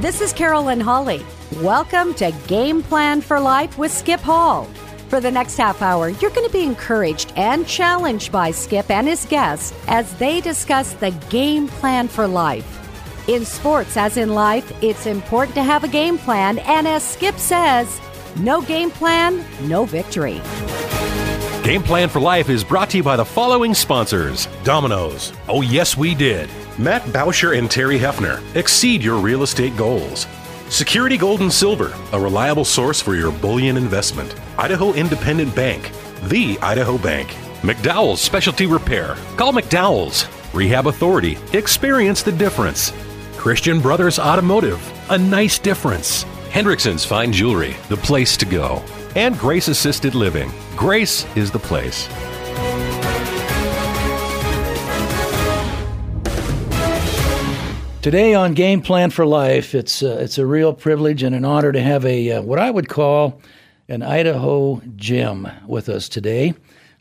This is Carolyn Hawley. Welcome to Game Plan for Life with Skip Hall. For the next half hour, you're going to be encouraged and challenged by Skip and his guests as they discuss the game plan for life. In sports, as in life, it's important to have a game plan, and as Skip says, no game plan, no victory. Game Plan for Life is brought to you by the following sponsors Domino's. Oh, yes, we did. Matt Bauscher and Terry Hefner. Exceed your real estate goals. Security Gold and Silver, a reliable source for your bullion investment. Idaho Independent Bank, the Idaho Bank. McDowell's Specialty Repair. Call McDowell's. Rehab Authority. Experience the difference. Christian Brothers Automotive. A nice difference. Hendrickson's Fine Jewelry. The place to go. And Grace Assisted Living. Grace is the place. Today on Game Plan for Life, it's uh, it's a real privilege and an honor to have a uh, what I would call an Idaho gem with us today.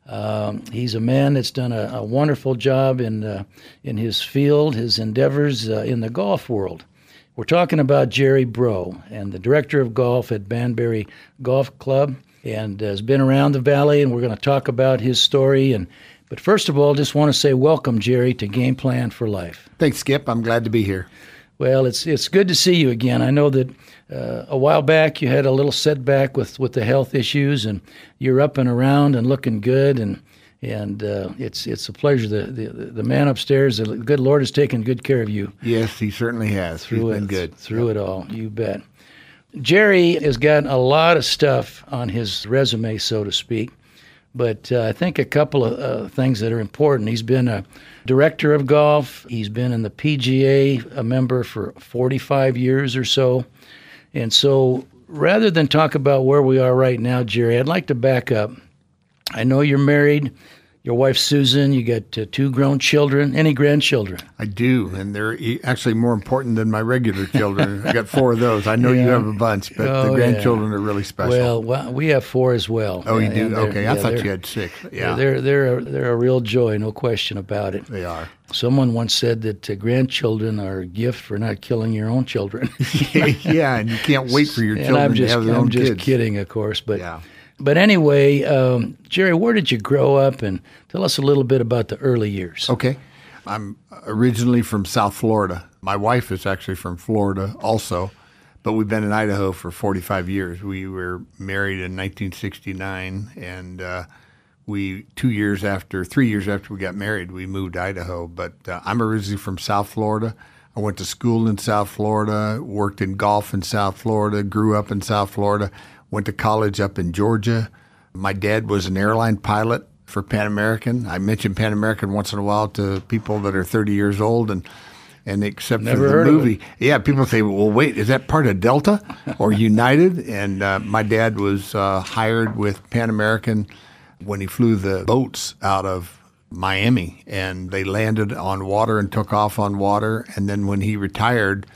Um, he's a man that's done a, a wonderful job in uh, in his field, his endeavors uh, in the golf world. We're talking about Jerry Breaux, and the director of golf at Banbury Golf Club, and has been around the valley. And we're going to talk about his story and but first of all, just want to say welcome, Jerry, to Game Plan for Life. Thanks, Skip. I'm glad to be here. Well, it's it's good to see you again. I know that uh, a while back you had a little setback with, with the health issues, and you're up and around and looking good, and and uh, it's it's a pleasure. The, the the man upstairs, the good Lord, has taken good care of you. Yes, he certainly has. Through He's it, been good through yep. it all. You bet. Jerry has got a lot of stuff on his resume, so to speak. But uh, I think a couple of uh, things that are important. He's been a director of golf. He's been in the PGA, a member for 45 years or so. And so rather than talk about where we are right now, Jerry, I'd like to back up. I know you're married your wife Susan. You got uh, two grown children. Any grandchildren? I do, and they're actually more important than my regular children. I got four of those. I know yeah. you have a bunch, but oh, the grandchildren yeah. are really special. Well, we have four as well. Oh, you do? Okay, I thought you had six. Yeah, they're they're a, they're a real joy, no question about it. They are. Someone once said that uh, grandchildren are a gift for not killing your own children. yeah, and you can't wait for your children I'm just, to have their I'm own just kids. kidding, of course, but. Yeah. But anyway, um, Jerry, where did you grow up? And tell us a little bit about the early years. Okay. I'm originally from South Florida. My wife is actually from Florida also, but we've been in Idaho for 45 years. We were married in 1969, and uh, we two years after, three years after we got married, we moved to Idaho. But uh, I'm originally from South Florida. I went to school in South Florida, worked in golf in South Florida, grew up in South Florida went to college up in Georgia. My dad was an airline pilot for Pan American. I mention Pan American once in a while to people that are 30 years old and and except Never for the movie, yeah, people say, "Well, wait, is that part of Delta or United?" And uh, my dad was uh, hired with Pan American when he flew the boats out of Miami, and they landed on water and took off on water. And then when he retired,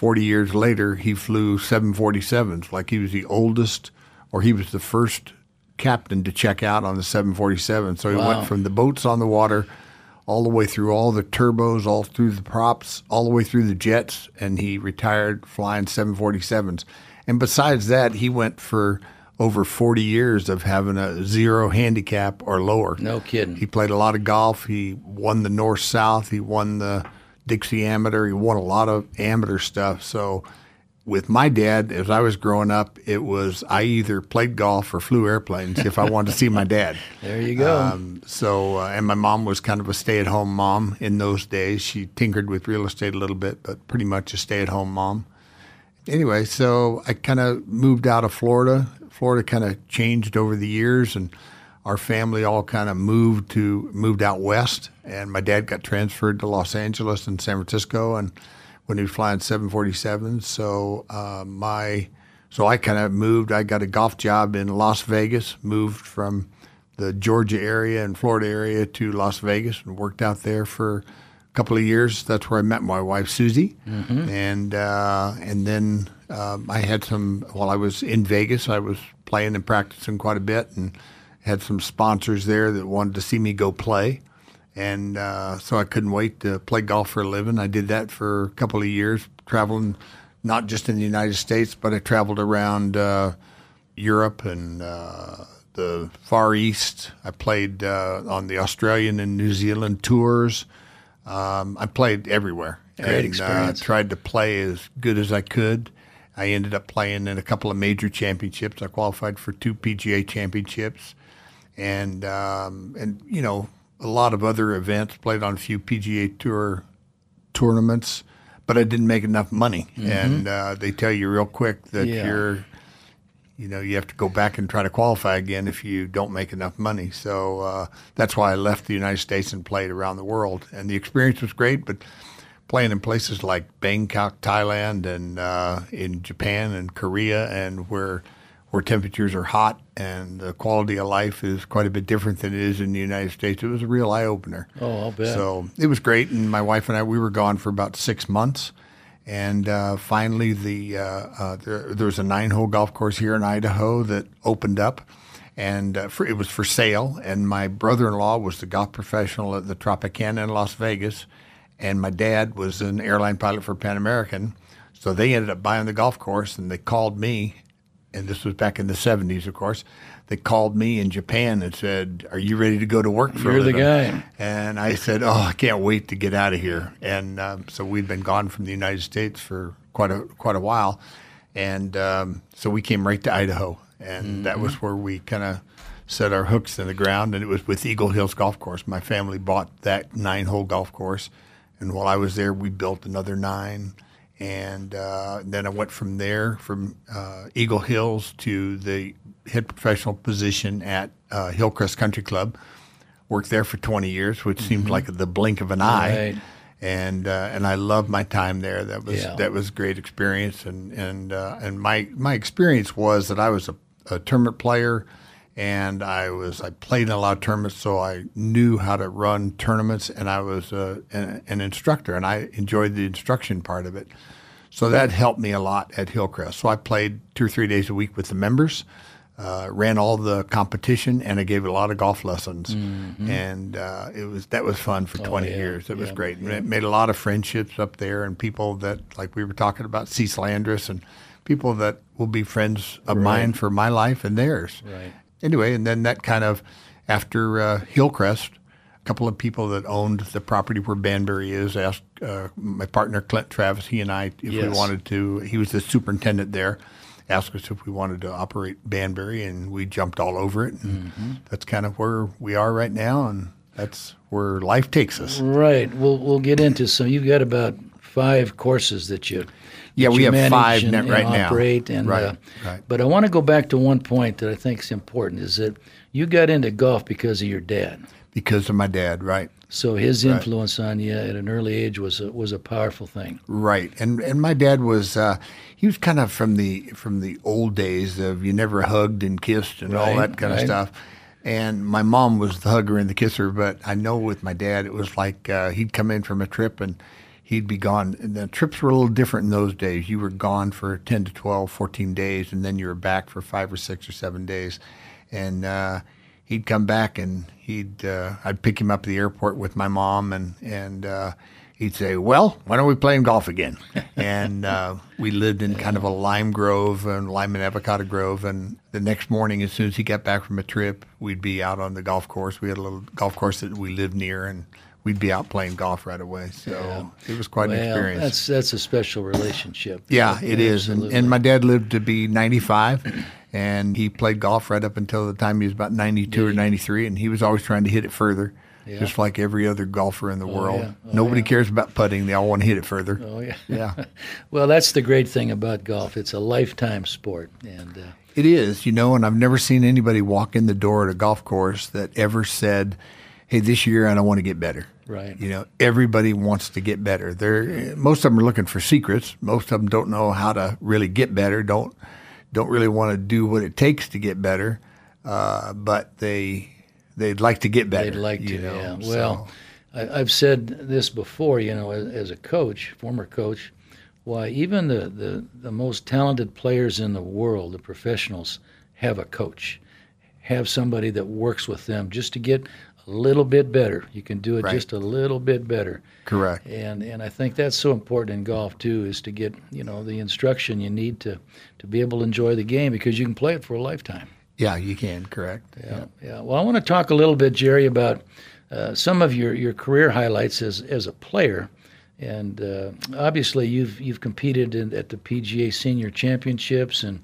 40 years later, he flew 747s, like he was the oldest or he was the first captain to check out on the 747. So he wow. went from the boats on the water all the way through all the turbos, all through the props, all the way through the jets, and he retired flying 747s. And besides that, he went for over 40 years of having a zero handicap or lower. No kidding. He played a lot of golf. He won the North South. He won the Dixie Amateur. He won a lot of amateur stuff. So with my dad, as I was growing up, it was I either played golf or flew airplanes if I wanted to see my dad. There you go. Um, so, uh, and my mom was kind of a stay-at-home mom in those days. She tinkered with real estate a little bit, but pretty much a stay-at-home mom. Anyway, so I kind of moved out of Florida. Florida kind of changed over the years, and our family all kind of moved to moved out west, and my dad got transferred to Los Angeles and San Francisco, and when he was flying 747, so uh, my so I kind of moved. I got a golf job in Las Vegas, moved from the Georgia area and Florida area to Las Vegas, and worked out there for a couple of years. That's where I met my wife Susie, mm-hmm. and uh, and then um, I had some while I was in Vegas. I was playing and practicing quite a bit, and had some sponsors there that wanted to see me go play. And uh, so I couldn't wait to play golf for a living. I did that for a couple of years, traveling not just in the United States, but I traveled around uh, Europe and uh, the Far East. I played uh, on the Australian and New Zealand tours. Um, I played everywhere. Great and, experience. Uh, tried to play as good as I could. I ended up playing in a couple of major championships. I qualified for two PGA championships, and um, and you know a lot of other events. Played on a few PGA Tour tournaments, but I didn't make enough money. And uh, they tell you real quick that Yeah. you're, you know, you have to go back and try to qualify again if you don't make enough money. So uh, that's why I left the United States and played around the world. And the experience was great, but playing in places like Bangkok, Thailand, and uh, in Japan and Korea, and where where temperatures are hot and the quality of life is quite a bit different than it is in the United States. It was a real eye opener. Oh, I'll bet. So it was great, and my wife and I we were gone for about six months, and uh, finally the uh, uh, there, there was a nine hole golf course here in Idaho that opened up, and uh, for, it was for sale. And my brother in law was the golf professional at the Tropicana in Las Vegas, and my dad was an airline pilot for Pan American, so they ended up buying the golf course, and they called me and this was back in the 70s, of course. They called me in Japan and said, "Are you ready to go to work for You're the living?" guy. And I said, "Oh, I can't wait to get out of here." And um, so we'd been gone from the United States for quite a quite a while, and um, so we came right to Idaho, and that was where we kind of set our hooks in the ground. And it was with Eagle Hills Golf Course. My family bought that nine hole golf course, and while I was there, we built another nine. And uh, then I went from there, from uh, Eagle Hills to the head professional position at uh, Hillcrest Country Club. Worked there for 20 years, which seemed like the blink of an eye. Right. And uh, and I loved my time there. That was Yeah. that was a great experience. And and uh, and my my experience was that I was a, a tournament player, and I was I played in a lot of tournaments, so I knew how to run tournaments, and I was uh, an, an instructor, and I enjoyed the instruction part of it. So that helped me a lot at Hillcrest. So I played two or three days a week with the members, uh, ran all the competition, and I gave a lot of golf lessons. And uh, it was that was fun for 20 Mm-hmm. Oh, yeah, years. It was great. And it made a lot of friendships up there, and people that like we were talking about, Cecil Andrus, and people that will be friends of mine for my life and theirs. Right. Anyway, and then that kind of after uh, Hillcrest, a couple of people that owned the property where Banbury is asked uh, my partner Clint Travis, he and I, if we wanted to. He was the superintendent there. Asked us if we wanted to operate Banbury, and we jumped all over it. And Mm-hmm. That's kind of where we are right now, and that's where life takes us. Right. We'll we'll get into some. You've got about five courses that you. Yeah, we you have five and, net and right now. and Right, uh, right. But I want to go back to one point that I think is important: is that you got into golf because of your dad. Because of my dad, right? So his influence on you at an early age was a, was a powerful thing. Right, and and my dad was uh, he was kind of from the from the old days of you never hugged and kissed and all that kind right. of stuff. And my mom was the hugger and the kisser, but I know with my dad it was like uh, he'd come in from a trip and he'd be gone. And the trips were a little different in those days. You were gone for 10 to 12, 14 days, and then you were back for five or six or seven days. And uh, he'd come back and he'd uh, I'd pick him up at the airport with my mom and and uh, he'd say, "Well, why don't we playing golf again?" and uh, we lived in kind of a lime grove and lime and avocado grove. And the next morning, as soon as he got back from a trip, we'd be out on the golf course. We had a little golf course that we lived near, and we'd be out playing golf right away. So it was quite an experience. that's that's a special relationship. Yeah, it is. And, and my dad lived to be 95, and he played golf right up until the time he was about 92 or 93, and he was always trying to hit it further, just like every other golfer in the world. yeah. Oh, Nobody yeah. cares about putting, they all want to hit it further. Oh yeah. Yeah. Well, that's the great thing about golf. It's a lifetime sport, and uh, It is, you know, and I've never seen anybody walk in the door at a golf course that ever said, "Hey, this year I don't want to get better." Right. You know, everybody wants to get better. They're most of them are looking for secrets. Most of them don't know how to really get better. Don't don't really want to do what it takes to get better. Uh, but they they'd like to get better. They'd like to, know, yeah. so- Well, I, I've said this before, you know, as, as a coach, former coach, why even the, the, the most talented players in the world, the professionals, have a coach, have somebody that works with them just to get little bit better. You can do it Right. just a little bit better. Correct. And and I think that's so important in golf too, is to get you know the instruction you need to to be able to enjoy the game because you can play it for a lifetime. Yeah, you can. Correct. Yeah, yeah. Well, I want to talk a little bit, Jerry, about uh, some of your, your career highlights as as a player, and uh, obviously you've you've competed in, at the PGA Senior Championships and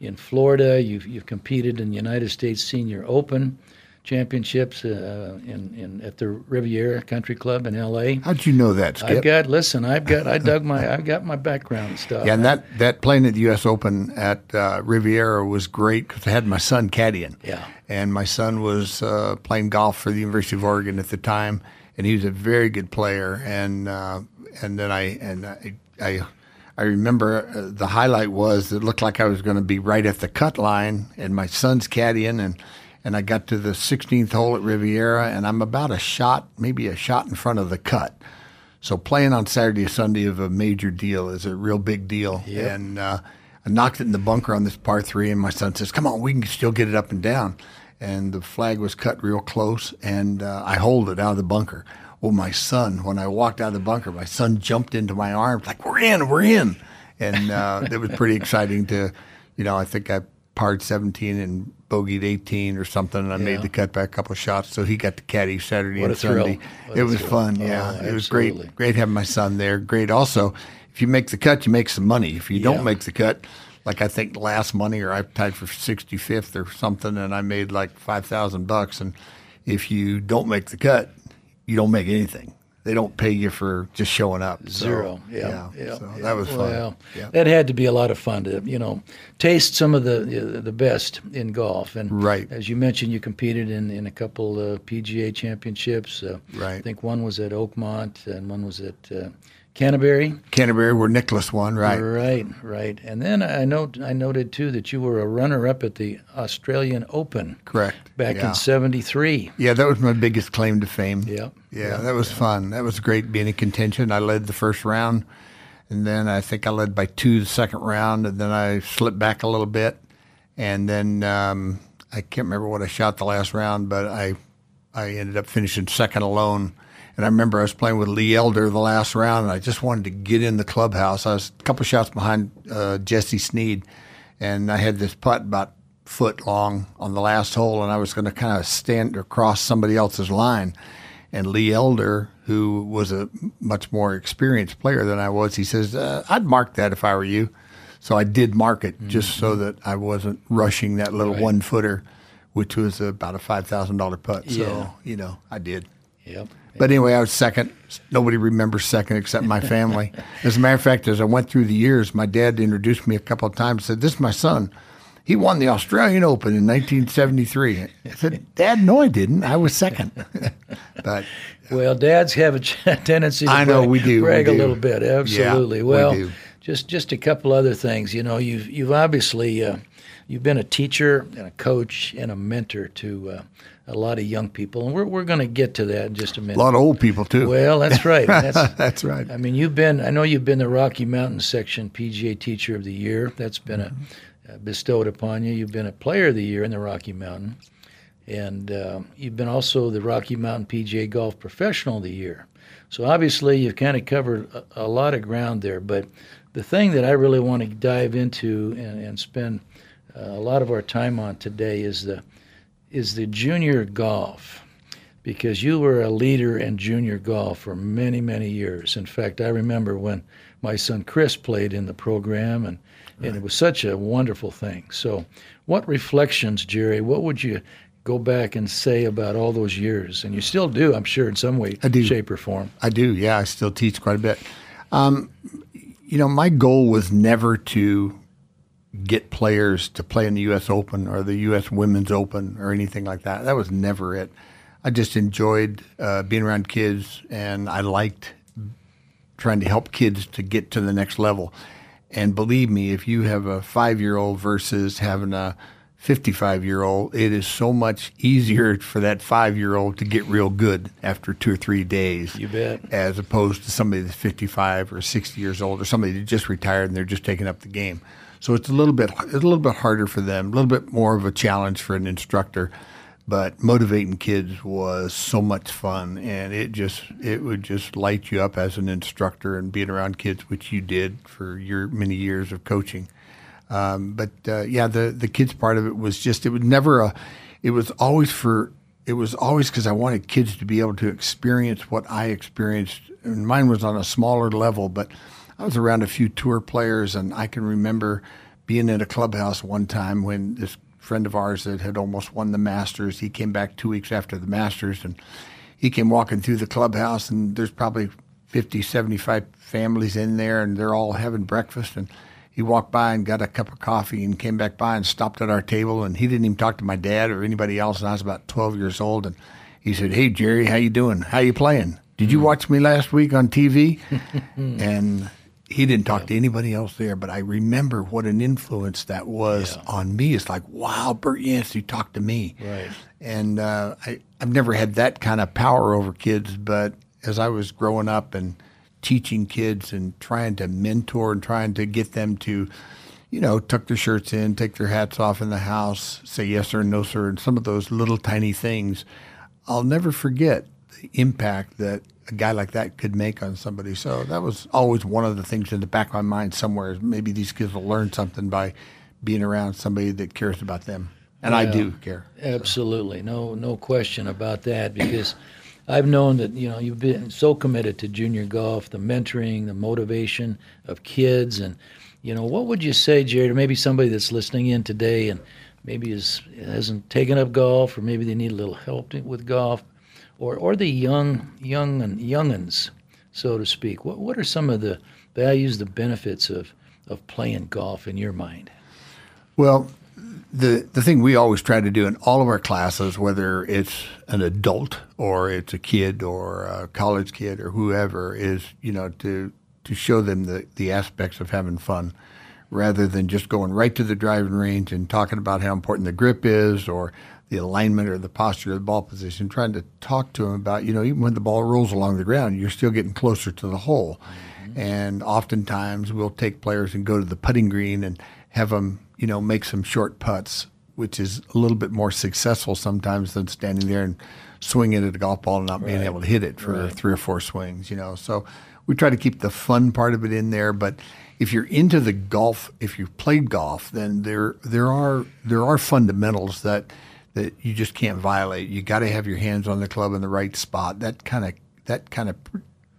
in Florida. You've you've competed in the United States Senior Open Championships uh, in, in at the Riviera Country Club in L.A. How'd you know that, Skip? I've got listen. I've got I dug my I've got my background stuff. Yeah, and that, that playing at the U.S. Open at uh, Riviera was great because I had my son caddying. Yeah. And my son was uh, playing golf for the University of Oregon at the time, and he was a very good player. And uh, and then I and I I, I remember uh, the highlight was it looked like I was going to be right at the cut line, and my son's caddying, and and I got to the 16th hole at Riviera, and I'm about a shot, maybe a shot in front of the cut. So playing on Saturday or Sunday of a major deal is a real big deal. And uh, I knocked it in the bunker on this par three, and my son says, "Come on, we can still get it up and down." And the flag was cut real close, and uh, I holed it out of the bunker. Well, my son, when I walked out of the bunker, my son jumped into my arms like, "We're in, we're in," and uh, it was pretty exciting to, you know, I think I parred 17 and bogeyed 18 or something, and I Yeah. made the cut by a couple of shots. So he got to caddy Saturday What and. Sunday. It was thrill. fun. Oh, Yeah, it was great. Great having my son there. Great. Also, if you make the cut, you make some money. If you Yeah. don't make the cut, like I think last money or I tied for 65th or something, and I made like five thousand bucks. And if you don't make the cut, you don't make anything. They don't pay you for just showing up. So, Zero. Yeah. yeah. So yeah. that was fun. Well, yeah. that had to be a lot of fun to you know taste some of the the best in golf. And Right. as you mentioned, you competed in, in a couple uh, PGA championships. Uh, Right. I think one was at Oakmont and one was at uh, Canterbury. Canterbury, where Nicklaus won, right? Right. Right. And then I note I noted too that you were a runner up at the Australian Open Correct. back yeah. in '73. Yeah, that was my biggest claim to fame. Yep. Yeah, that was fun. That was great being in contention. I led the first round, and then I think I led by two the second round, and then I slipped back a little bit, and then um, I can't remember what I shot the last round, but I I ended up finishing second alone. And I remember I was playing with Lee Elder the last round, and I just wanted to get in the clubhouse. I was a couple shots behind uh, J.C. Snead, and I had this putt about foot long on the last hole, and I was going to kind of stand across somebody else's line. And Lee Elder, who was a much more experienced player than I was, he says, uh, "I'd mark that if I were you." So I did mark it just so that I wasn't rushing that little one footer, which was about a five thousand dollar putt. So you know, I did. Yep. But anyway, I was second. Nobody remembers second except my family. as a matter of fact, as I went through the years, my dad introduced me a couple of times. Said, "This is my son. He won the Australian Open in 1973." I said, "Dad, no, I didn't. I was second. but Well, dads have a ch- tendency to I know, brag, we do, we brag a little bit. Absolutely. we well, do. just just a couple other things. You know, you've you've obviously uh, you've been a teacher and a coach and a mentor to uh, a lot of young people, and we're we're going to get to that in just a minute. a lot of old people too. well, that's right. That's That's right. I mean, you've been. I know you've been the Rocky Mountain Section PGA Teacher of the Year. That's been a, uh, bestowed upon you. You've been a Player of the Year in the Rocky Mountain, and uh, you've been also the Rocky Mountain PGA Golf Professional of the Year. So obviously, you've kind of covered a, a lot of ground there. But the thing that I really want to dive into and, and spend uh, a lot of our time on today is the is the junior golf because you were a leader in junior golf for many, many years. In fact, I remember when my son Chris played in the program, and, and it was such a wonderful thing. So, what reflections, Jerry, what would you go back and say about all those years? And you still do, I'm sure, in some way, I do. shape, or form. I do. Yeah, I still teach quite a bit. Um, you know, my goal was never to get players to play in the U.S. Open or the U.S. Women's Open or anything like that. That was never it. I just enjoyed uh, being around kids, and I liked trying to help kids to get to the next level. And believe me, if you have a five year old versus having a 55 year old, it is so much easier for that five year old to get real good after two or three days. You bet. As opposed to somebody that's 55 or 60 years old or somebody that just retired and they're just taking up the game. So it's a little bit it's a little bit harder for them, a little bit more of a challenge for an instructor. but motivating kids was so much fun and it just it would just light you up as an instructor and being around kids which you did for your many years of coaching um, but uh, yeah the the kids part of it was just it was never a it was always for it was always because I wanted kids to be able to experience what I experienced and mine was on a smaller level but I was around a few tour players and I can remember being in a clubhouse one time when this friend of ours that had almost won the Masters. He came back two weeks after the Masters and he came walking through the clubhouse and there's probably 50, 75 families in there and they're all having breakfast. And he walked by and got a cup of coffee and came back by and stopped at our table. And he didn't even talk to my dad or anybody else. And I was about 12 years old. And he said, Hey, Jerry, how you doing? How you playing? Did you hmm. watch me last week on TV? and he didn't talk yeah. to anybody else there, but I remember what an influence that was yeah. on me. It's like, wow, Bert Yancey talked to me. Right. And uh, I, I've never had that kind of power over kids, but as I was growing up and teaching kids and trying to mentor and trying to get them to, you know, tuck their shirts in, take their hats off in the house, say yes sir, no sir, and some of those little tiny things, I'll never forget the impact that a guy like that could make on somebody. So that was always one of the things in the back of my mind somewhere. Maybe these kids will learn something by being around somebody that cares about them, and well, I do care. Absolutely, no no question about that. Because I've known that you know you've been so committed to junior golf, the mentoring, the motivation of kids, and you know what would you say, Jerry, to maybe somebody that's listening in today and maybe is hasn't taken up golf, or maybe they need a little help with golf or or the young young and youngins, so to speak? What what are some of the values, the benefits of of playing golf in your mind? Well, the the thing we always try to do in all of our classes, whether it's an adult or it's a kid or a college kid or whoever, is you know to to show them the the aspects of having fun, rather than just going right to the driving range and talking about how important the grip is or the alignment or the posture of the ball position, trying to talk to them about, you know, even when the ball rolls along the ground, you're still getting closer to the hole. Mm-hmm. And oftentimes we'll take players and go to the putting green and have them, you know, make some short putts, which is a little bit more successful sometimes than standing there and swinging at a golf ball and not right. being able to hit it for right. three or four swings, you know. So we try to keep the fun part of it in there, but if you're into the golf, if you've played golf, then there there are there are fundamentals that that you just can't violate. You got to have your hands on the club in the right spot. That kind of that kind of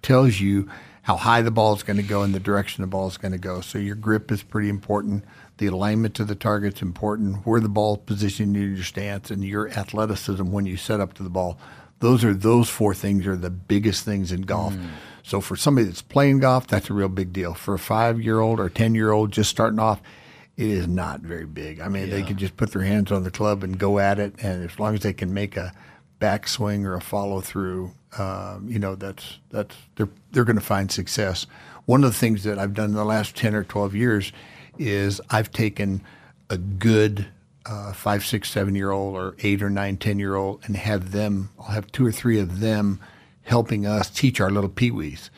tells you how high the ball is going to go and the direction the ball is going to go. So your grip is pretty important. The alignment to the target is important. Where the ball positioned in your stance and your athleticism when you set up to the ball. Those are those four things are the biggest things in golf. Mm. So for somebody that's playing golf, that's a real big deal. For a five year old or ten year old just starting off, it is not very big. I mean, yeah. they can just put their hands on the club and go at it, and as long as they can make a backswing or a follow through, um, you know, that's that's they're they're going to find success. One of the things that I've done in the last ten or twelve years is I've taken a good uh, five, six, seven year old or eight or nine, ten year old and have them. I'll have two or three of them helping us teach our little peewees.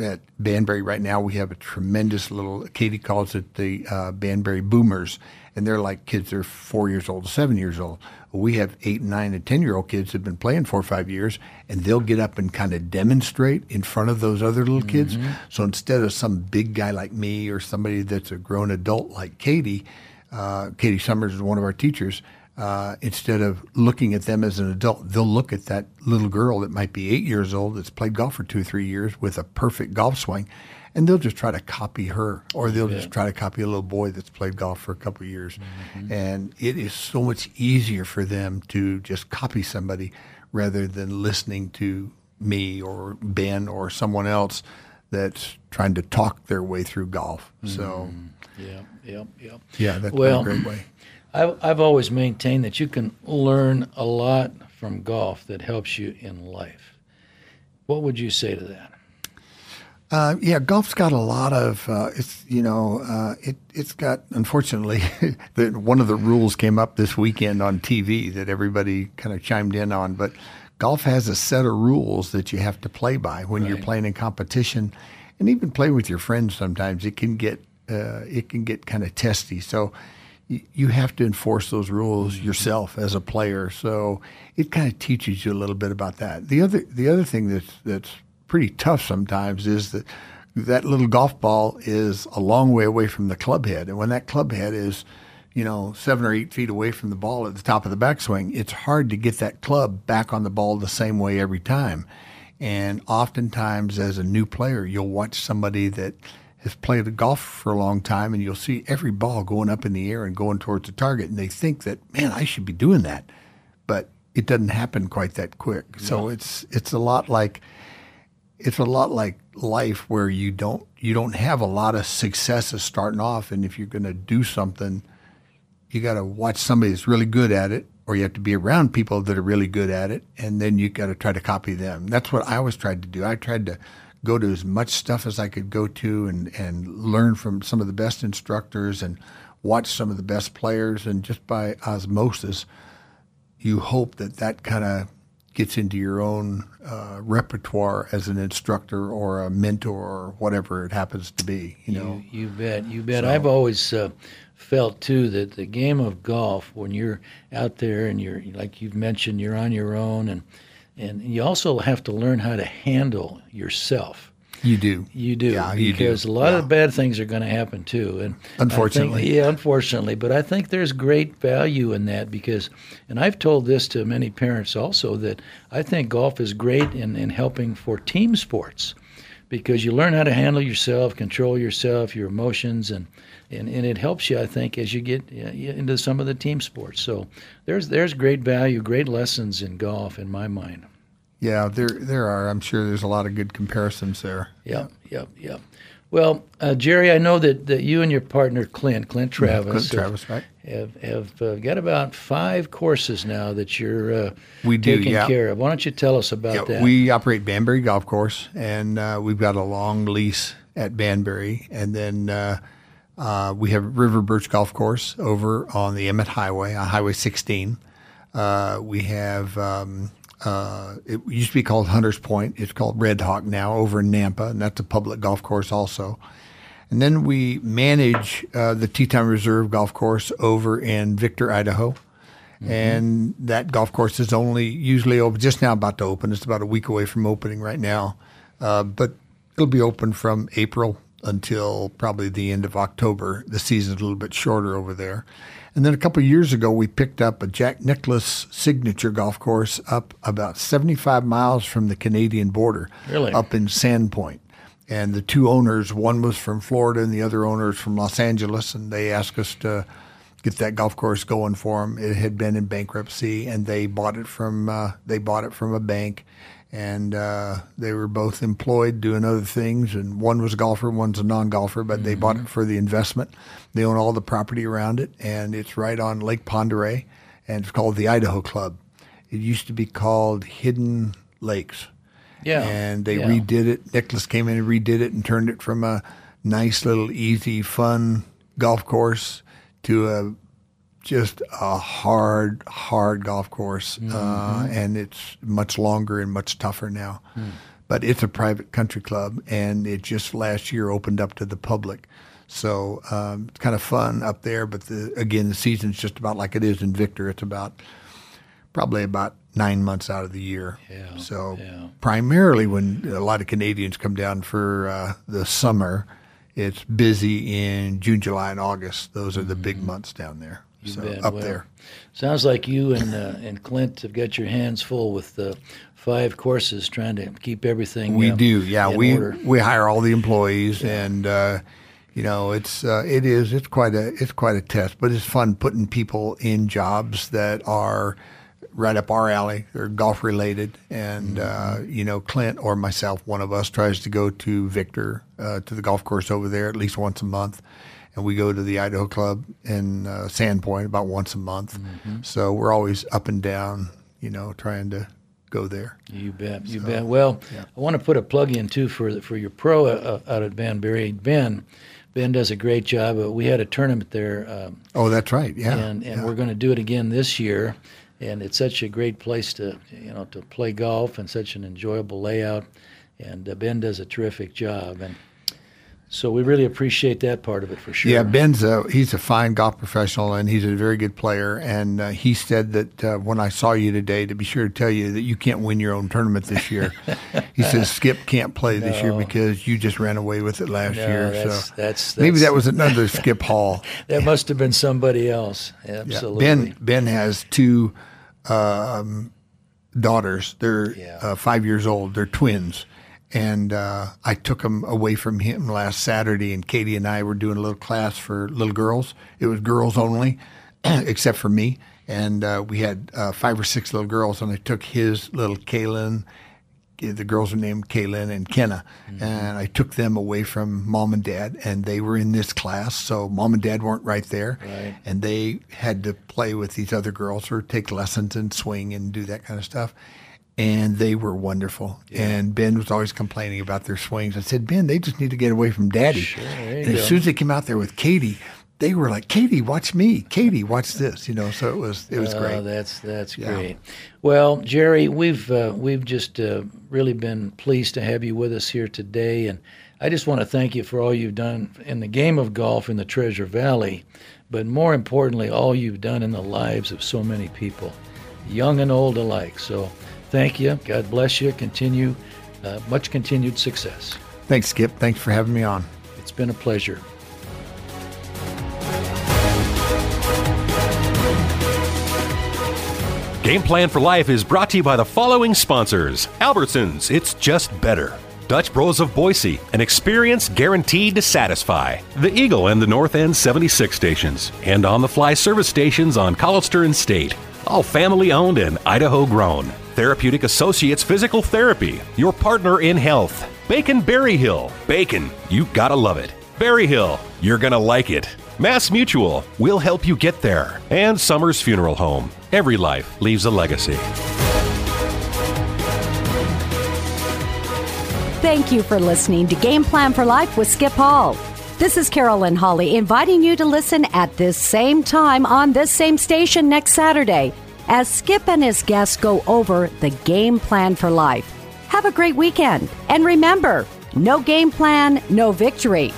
At Banbury right now, we have a tremendous little. Katie calls it the uh, Banbury Boomers, and they're like kids. They're four years old, seven years old. We have eight, nine, and ten year old kids that have been playing four or five years, and they'll get up and kind of demonstrate in front of those other little kids. Mm-hmm. So instead of some big guy like me or somebody that's a grown adult like Katie, uh, Katie Summers is one of our teachers uh, instead of looking at them as an adult, they'll look at that little girl that might be eight years old that's played golf for two or three years with a perfect golf swing, and they'll just try to copy her, or they'll yeah. just try to copy a little boy that's played golf for a couple of years. Mm-hmm. And it is so much easier for them to just copy somebody rather than listening to me or Ben or someone else that's trying to talk their way through golf. So, mm, yeah, yeah, yeah. Yeah, that's well, a great way. I've, I've always maintained that you can learn a lot from golf that helps you in life. What would you say to that? Uh, yeah, golf's got a lot of uh, it's you know uh, it it's got unfortunately the, one of the rules came up this weekend on TV that everybody kind of chimed in on, but golf has a set of rules that you have to play by when right. you're playing in competition, and even play with your friends. Sometimes it can get uh, it can get kind of testy. So you have to enforce those rules mm-hmm. yourself as a player. So it kind of teaches you a little bit about that. The other the other thing that's that's pretty tough sometimes is that that little golf ball is a long way away from the club head, and when that club head is you know, seven or eight feet away from the ball at the top of the backswing, it's hard to get that club back on the ball the same way every time. And oftentimes, as a new player, you'll watch somebody that has played golf for a long time and you'll see every ball going up in the air and going towards the target. And they think that, man, I should be doing that. But it doesn't happen quite that quick. So it's it's a lot like it's a lot like life where you don't you don't have a lot of successes starting off and if you're going to do something you got to watch somebody that's really good at it, or you have to be around people that are really good at it, and then you got to try to copy them. That's what I always tried to do. I tried to go to as much stuff as I could go to and, and learn from some of the best instructors and watch some of the best players, and just by osmosis, you hope that that kind of gets into your own uh, repertoire as an instructor or a mentor or whatever it happens to be. You know, You, you bet. You bet. I've always uh, felt too that the game of golf, when you're out there and you're like you've mentioned, you're on your own, and and you also have to learn how to handle yourself. you do. You do Yeah, you do. because a lot Yeah. of bad things are going to happen too, and I think- Unfortunately. yeah, unfortunately. But I think there's great value in that because, and I've told this to many parents also that I think golf is great in in helping for team sports because you learn how to handle yourself, control yourself, your emotions, and and, and it helps you, I think, as you get uh, into some of the team sports. So there's there's great value, great lessons in golf in my mind. Yeah, there there are. I'm sure there's a lot of good comparisons there. Yep, yep, yep. Well, uh, Jerry, I know that, that you and your partner Clint, Clint Travis, Clint have- Travis, right? have have uh, got about five courses now that you're uh, We do, taking yeah. care of. Why don't you tell us about Yeah, that? we operate Banbury Golf Course, and uh, we've got a long lease at Banbury, and then uh, uh, we have River Birch Golf Course over on the Emmett Highway, on Highway 16. Uh, we have um, uh, it used to be called Hunters Point. It's called Red Hawk now over in Nampa, and that's a public golf course also. And then we manage uh, the Teton Reserve Golf Course over in Victor, Idaho. And that golf course is only usually open, just now about to open. It's about a week away from opening right now. Uh, but it'll be open from April until probably the end of October. The season's a little bit shorter over there. And then a couple of years ago, we picked up a Jack Nicklaus signature golf course up about 75 miles from the Canadian border, Really? up in Sandpoint. And the two owners, one was from Florida and the other owner is from Los Angeles, and they asked us to get that golf course going for them. It had been in bankruptcy, and they bought it from uh, they bought it from a bank, and uh, they were both employed doing other things. And one was a golfer, one's a non-golfer, but they bought it for the investment. They own all the property around it, and it's right on Lake Oreille, and it's called the Idaho Club. It used to be called Hidden Lakes yeah, and they yeah. redid it. Nicklaus came in and redid it and turned it from a nice little easy, fun golf course to a just a hard, hard golf course, uh, Mm-hmm. and it's much longer and much tougher now. Hmm. But it's a private country club, and it just last year opened up to the public. So um, it's kind of fun up there. But the, again, the season's just about like it is in Victor. It's about probably about nine months out of the year. Yeah, So yeah. primarily when a lot of Canadians come down for uh, the summer, it's busy in June, July, and August. Those are the big months down there. Mm-hmm. You so bet. up Well, there. Sounds like you and uh, and Clint have got your hands full with uh, five courses, trying to keep everything. We uh, do, yeah. We order. we hire all the employees, and uh, you know it's uh, it is it's quite a it's quite a test, but it's fun putting people in jobs that are right up our alley. They're golf related, and uh, you know Clint or myself, one of us tries to go to Victor uh, to the golf course over there at least once a month. And we go to the Idaho Club in uh, Sandpoint about once a month. So we're always up and down, you know, trying to go there. You bet, you bet. Well, I want to put a plug in too for the- for your pro uh, out at Banbury. Ben, Ben does a great job. Uh, we had a tournament there, um, Oh, that's right. Yeah. and and yeah. we're going to do it again this year. And it's such a great place to you know to play golf and such an enjoyable layout. And uh, Ben does a terrific job. And So we really appreciate that part of it for sure. Yeah, Ben's a he's a fine golf professional and he's a very good player. And uh, he said that uh, when I saw you today, to be sure to tell you that you can't win your own tournament this year. he says Skip can't play this year because you just ran away with it last No, year. that's- so that's- that's, maybe that was another Skip Hall. that must have been somebody else. Yeah. Absolutely. Ben Ben has two um, daughters. They're Yeah. uh, five years old. They're twins. And uh, I took them away from him last Saturday, and Katie and I were doing a little class for little girls. It was girls only, except for me. And uh, we had uh, five or six little girls, and I took his little Kaylin. The girls were named Kaylin and Kenna, and I took them away from mom and dad, and they were in this class. So mom and dad weren't right there, Right. and they had to play with these other girls or take lessons and swing and do that kind of stuff. And they were wonderful. And Ben was always complaining about their swings. I said, Ben, they just need to get away from daddy. you and go. as soon as they came out there with Katie, they were like, Katie, watch me. Katie, watch this. You know, so it was it was Oh, great. that's that's Yeah. great. Well, Jerry, we've uh, we've just uh, really been pleased to have you with us here today, and I just want to thank you for all you've done in the game of golf in the Treasure Valley, but more importantly, all you've done in the lives of so many people, young and old alike. So, thank you. God bless you. Continue uh, much continued success. Thanks, Skip. Thanks for having me on. It's been a pleasure. Game Plan for Life is brought to you by the following sponsors Albertsons, it's just better. Dutch Bros of Boise, an experience guaranteed to satisfy. The Eagle and the North End 76 stations, and on the fly service stations on Collister and State. All family owned and Idaho grown. Therapeutic Associates Physical Therapy, your partner in health. Bacon Berry Hill. Bacon, you gotta love it. Berry Hill, you're gonna like it. Mass Mutual, we'll help you get there. And Summers Funeral Home. Every life leaves a legacy. Thank you for listening to Game Plan for Life with Skip Hall. This is Carolyn Hawley inviting you to listen at this same time on this same station next Saturday as Skip and his guests go over the game plan for life. Have a great weekend. And remember, no game plan, no victory.